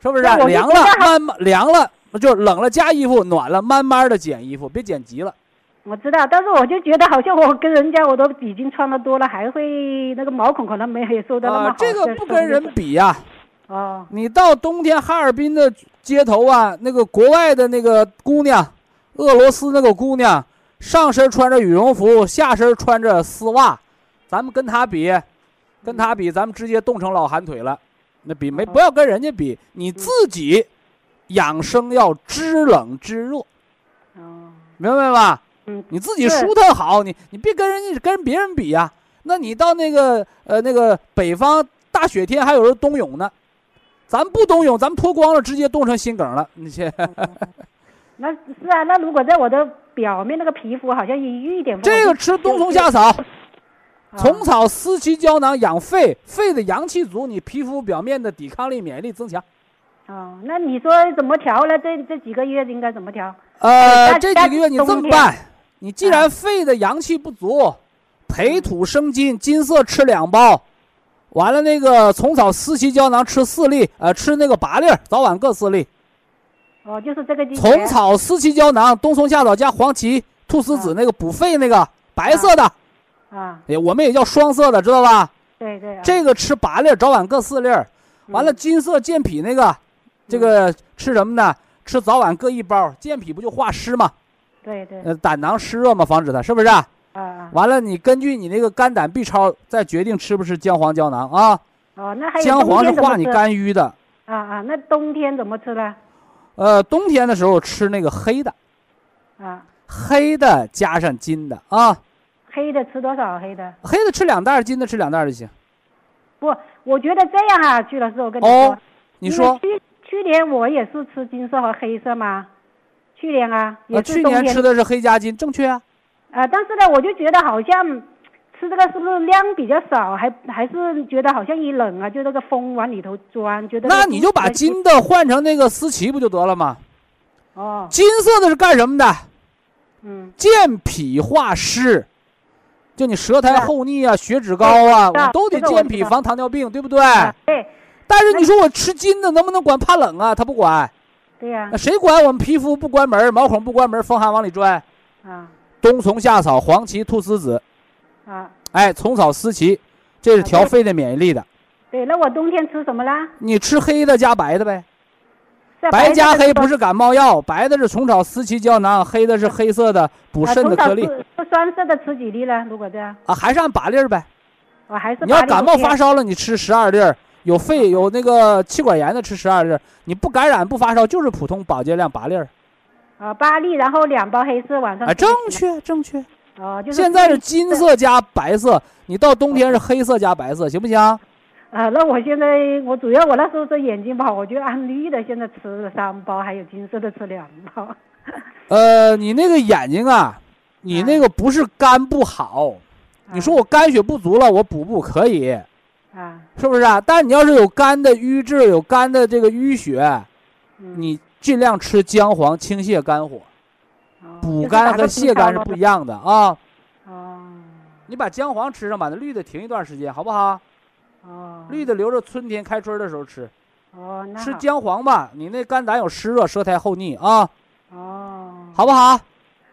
是不是凉了慢慢凉了，就冷了加衣服，暖了慢慢的减衣服，别减急了。我知道，但是我就觉得好像我跟人家我都已经穿的多了，还会那个毛孔可能没有受到那么啊好，这个不跟人比呀、哦，你到冬天哈尔滨的街头啊，那个国外的那个姑娘，俄罗斯那个姑娘，上身穿着羽绒服，下身穿着丝袜，咱们跟他比，跟他比，咱们直接冻成老寒腿了。那比没哦不要跟人家比，你自己养生要知冷知热，哦，明白吧？嗯，你自己舒特好，你你别跟人家跟别人比呀、那你到那个呃那个北方大雪天还有人冬泳呢，咱不冬泳，咱们脱光了直接冻成心梗了。你去，那是啊，那如果在我的表面那个皮肤好像一遇一点风，这个吃冬虫夏草，啊虫草、司棋胶囊养肺，肺的阳气足，你皮肤表面的抵抗力、免疫力增强。哦，那你说怎么调呢？这这几个月应该怎么调？呃，这几个月你这么办，你既啊然肺的阳气不足，培土生金，金色吃两包，完了那个虫草司棋胶囊吃四粒，呃，吃那个八粒儿，早晚各四粒。哦，就是这个季节。虫草四气胶囊，冬虫夏草加黄芪、菟丝子啊那个补肺那个白色的，啊，哎，我们也叫双色的，知道吧？对对。啊这个吃八粒儿，早晚各四粒儿。完了，嗯金色健脾那个，这个吃什么呢？吃早晚各一包。健脾不就化湿吗？对对呃，胆囊湿热嘛，防止它，是不是？啊啊完了，你根据你那个肝胆 B 超再决定吃不吃姜黄胶囊啊。哦，那还有姜黄是化你肝郁的。啊啊，那冬天怎么吃呢？呃，冬天的时候吃那个黑的，啊，黑的加上金的啊，黑的吃多少？黑的？黑的吃两袋儿，金的吃两袋儿就行。不，我觉得这样啊，曲老师，我跟你说，哦，你说。去去年我也是吃金色和黑色吗，去年啊，也啊，去年吃的是黑加金，正确啊。啊，但是呢，我就觉得好像吃这个是不是量比较少，还还是觉得好像一冷啊，就那个风往里头钻，觉得那你就把金的换成那个思琪不就得了吗？哦，金色的是干什么的？嗯健脾化湿，就你舌苔厚腻啊、血脂高啊，我都得健脾防糖尿病，对不对？啊对但是你说我吃金的能不能管怕冷啊？他不管，对呀那谁管我们皮肤不关门、毛孔不关门、风寒往里钻？啊冬虫夏草、黄芪、菟丝子，啊哎，虫草、思琪，这是调肺的、免疫力的。对，那我冬天吃什么啦？你吃黑的加白的呗，白加黑不是是感冒药，白的是虫草、思琪胶囊，黑的是黑色的补啊肾的颗粒酸涩的吃几粒呢？如果这样，啊，还是按八粒儿呗。我还是你要感冒发烧烧了，你吃十二粒儿；有肺有那个气管炎的吃十二粒儿。你不感染不发烧，就是普通保健量八粒儿。啊八粒，然后两包黑色晚上啊，正确正确。哦，就是现在是金色加白色，你到冬天是黑色加白色，行不行？啊，那我现在我主要我那时候这眼睛不好，我就按绿的，现在吃了三包，还有金色的吃两包。<laughs> 呃，你那个眼睛啊，你那个不是肝不好，你说我肝血不足了，我补补可以，啊，是不是啊？但你要是有肝的瘀滞，有肝的这个淤血，嗯，你尽量吃姜黄清泻肝火，哦补肝和泻肝是不一。样的啊。哦你把姜黄吃上，把那绿的停一段时间，好不好？哦，绿的留着春天开春的时候吃，哦，那吃姜黄吧。你那肝胆有湿热，舌苔厚腻啊，哦，好不好？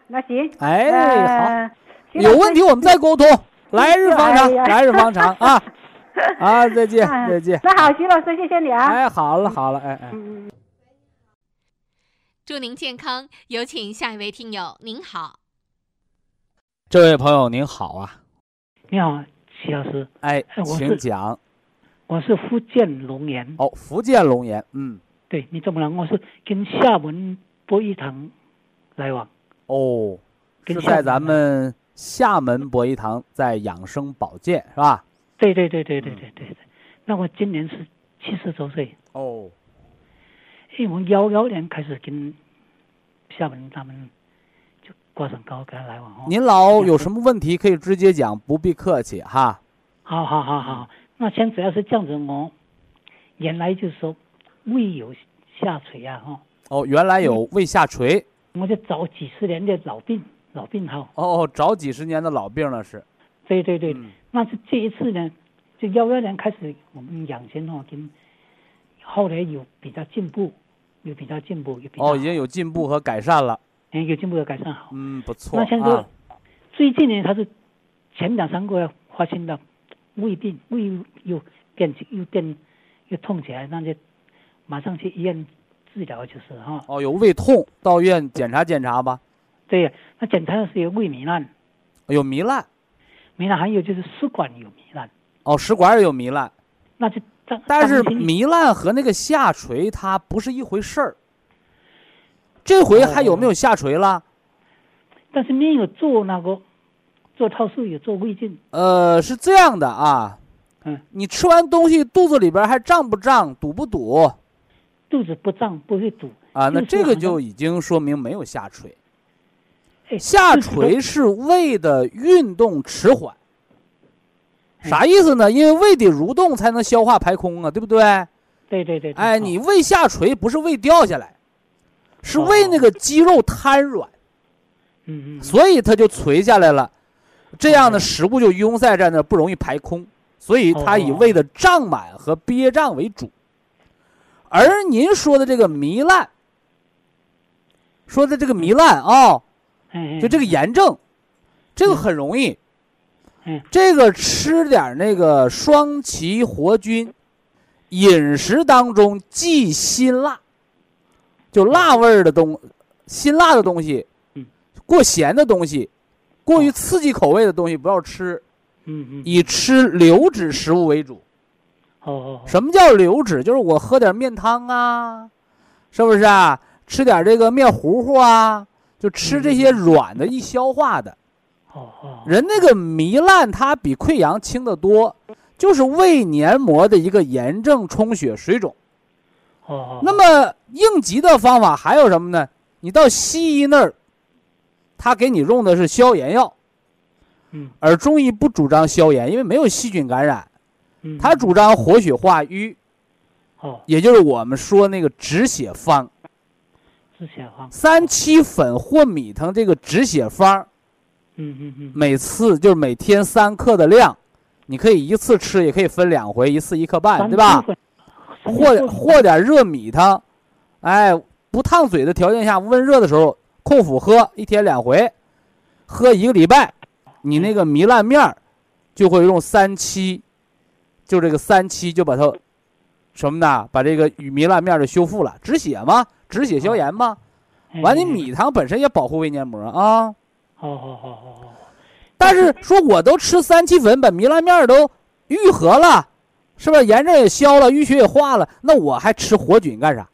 那行，哎，好，有问题我们再沟通。<laughs> 来日方长，哎来日方长啊！<laughs> 啊，再见，啊再见。那好，徐老师，谢谢你啊。哎，好了，好了，哎哎。祝您健康。有请下一位听友，您好。这位朋友您好啊，你好，齐老师，哎请讲。我是福建龙岩。哦，福建龙岩，嗯，对你怎么了？我是跟厦门博医堂来往。哦，跟是在咱们厦门博医堂在养生保健是吧？对对对对对嗯对对对。那我今年是七十周岁，哦，因为我幺幺年开始跟厦门他们就挂上高跟来往哦。您老有什么问题可以直接讲，不必客气哈。好好好好，那现在主要是这样子，我原来就是说胃有下垂啊哈，哦，原来有胃下垂，我就找几十年的老病老病号。哦，找几十年的老病了是。对对对，嗯那是这一次呢，就幺幺年开始我们养生哦，跟后来有比较进步，有比较进步，有比较哦，已经有进步和改善了。嗯有进步有改善好。嗯，不错那现在啊。最近呢，他是前两三个月发现到胃病，胃又变起又变又痛起来，那就马上去医院治疗，就是哈、哦，有胃痛，到医院检查检查吧。对呀，那检查的是有胃糜烂，有糜烂，糜烂还有就是食管有糜烂，哦，食管也有糜烂，那就当但是糜烂和那个下垂它不是一回事儿。这回还有没有下垂了？但是没有做那个做套数，有做胃镜。呃，是这样的啊，嗯，你吃完东西肚子里边还胀不胀、堵不堵肚子不胀不会堵，啊？那这个就已经说明没有下垂。哎，下垂是胃的运动迟缓，哎啥意思呢？因为胃得蠕动才能消化排空啊，对不对？对对对，对哎，哦你胃下垂不是胃掉下来，是哦胃那个肌肉瘫软，嗯嗯，所以它就垂下来了。这样的哦食物就拥塞在那，不容易排空，所以它以哦胃的胀满和憋胀为主。而您说的这个糜烂，说的这个糜烂啊、哎就这个炎症，这个很容易。嗯这个吃点那个双歧活菌，饮食当中忌辛辣，就辣味儿的东，辛辣的东西嗯，过咸的东西，过于刺激口味的东西不要吃，嗯嗯，以吃流质食物为主。哦什么叫流质？就是我喝点面汤啊，是不是啊？吃点这个面糊糊啊，就吃这些软的、易消化的。哦哦，人那个糜烂，它比溃疡轻得多，就是胃黏膜的一个炎症、充血、水肿。哦哦，那么应急的方法还有什么呢？你到西医那儿，他给你用的是消炎药，嗯而中医不主张消炎，因为没有细菌感染，嗯，他主张活血化瘀，哦，也就是我们说那个止血方。止血方，三七粉或米汤这个止血方，嗯嗯嗯，每次就是每天三克的量，你可以一次吃，也可以分两回，一次一克半，对吧？和和点热米汤，哎，不烫嘴的条件下，温热的时候空腹喝，一天两回，喝一个礼拜，你那个糜烂面儿就会用三七，就这个三七就把它什么呢？把这个与糜烂面儿就修复了，止血嘛，止血消炎嘛。哎完，你米汤本身也保护胃黏膜啊。好好好好好，但是说我都吃三七粉，把糜烂面儿都愈合了，是吧？炎症也消了，淤血也化了，那我还吃活菌干啥？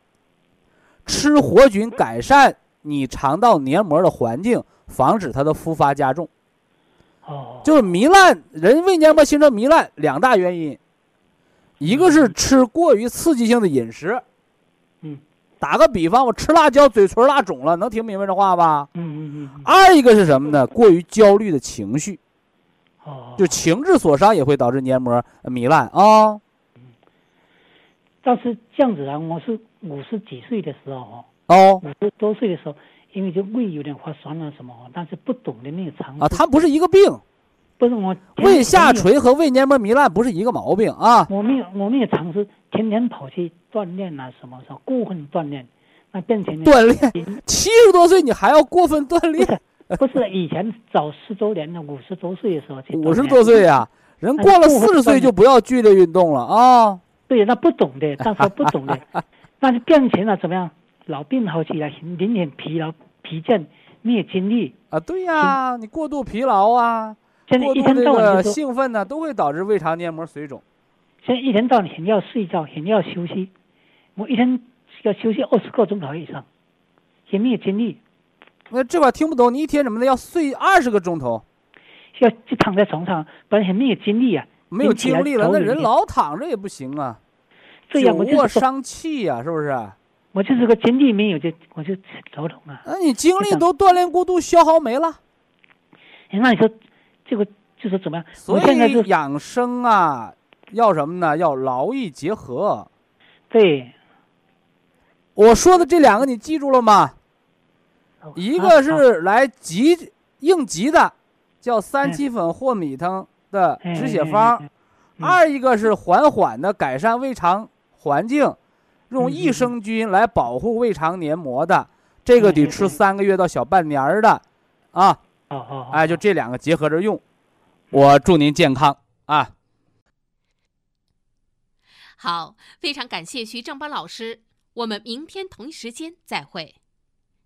吃活菌改善你肠道黏膜的环境，防止它的复发加重。哦，就是糜烂，人胃黏膜形成糜烂两大原因，一个是吃过于刺激性的饮食。嗯，打个比方，我吃辣椒，嘴唇辣肿了，能听明白这话吧？嗯嗯嗯嗯，二一个是什么呢？过于焦虑的情绪。哦，就情志所伤也会导致黏膜呃糜烂啊。但是这样子啊，我是五十几岁的时候哦，哦五十多岁的时候，因为就胃有点发酸了什么哦，但是不懂得那个常识啊，它不是一个病，不是我胃下，垂和胃黏膜糜烂不是一个毛病啊。我没有我没有尝试天天跑去锻炼啊什么时候过分锻炼，那变成锻炼，七十多岁你还要过分锻不炼？是不是以前早十周年的五十多岁的时候去五十多岁呀、人过了四十岁就不要剧烈运动了啊。对，那不懂的，<laughs> 但是不懂的，那就变成了怎么样？老病好起来，明显疲劳、疲倦，没有精力。啊，对呀、你过度疲劳啊，现在一天到晚就说，兴奋呢，都会导致胃肠黏膜水肿。现在一天到晚很要睡觉，很要休息。我一天要休息二十个钟头以上，也没有精力，那这块听不懂，你一天怎么的要睡二十个钟头？要就躺在床上，本来很没有精力啊。没有精力了，那人老躺着也不行啊，这久样我就是说，卧伤气呀、是不是？我就是个精力没有，就我就头疼啊。那你精力都锻炼过度消耗没了，哎那你说这个就是怎么样？所以养生啊，要什么呢？要劳逸结合。对，我说的这两个你记住了吗？一个是来急应急的，叫三七粉或米汤的哎止血方；嗯二一个是缓缓的改善胃肠环境，用嗯益生菌来保护胃肠黏膜的，这个得吃三个月到小半年儿的，啊，好好好，哎，就这两个结合着用。我祝您健康啊！好，非常感谢徐正邦老师，我们明天同一时间再会。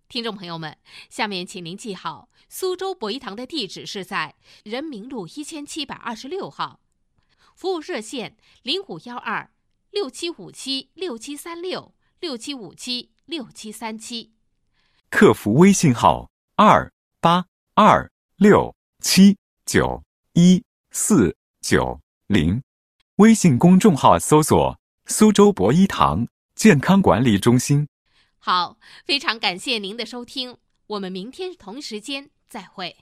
听众朋友们，下面请您记好，苏州博一堂的地址是在人民路一千七百二十六号，服务热线零五幺二六七五七六七三六六七五七六七三七。客服微信号二八二六七九一四九零，微信公众号搜索“苏州博一堂健康管理中心”。好，非常感谢您的收听，我们明天同时间再会。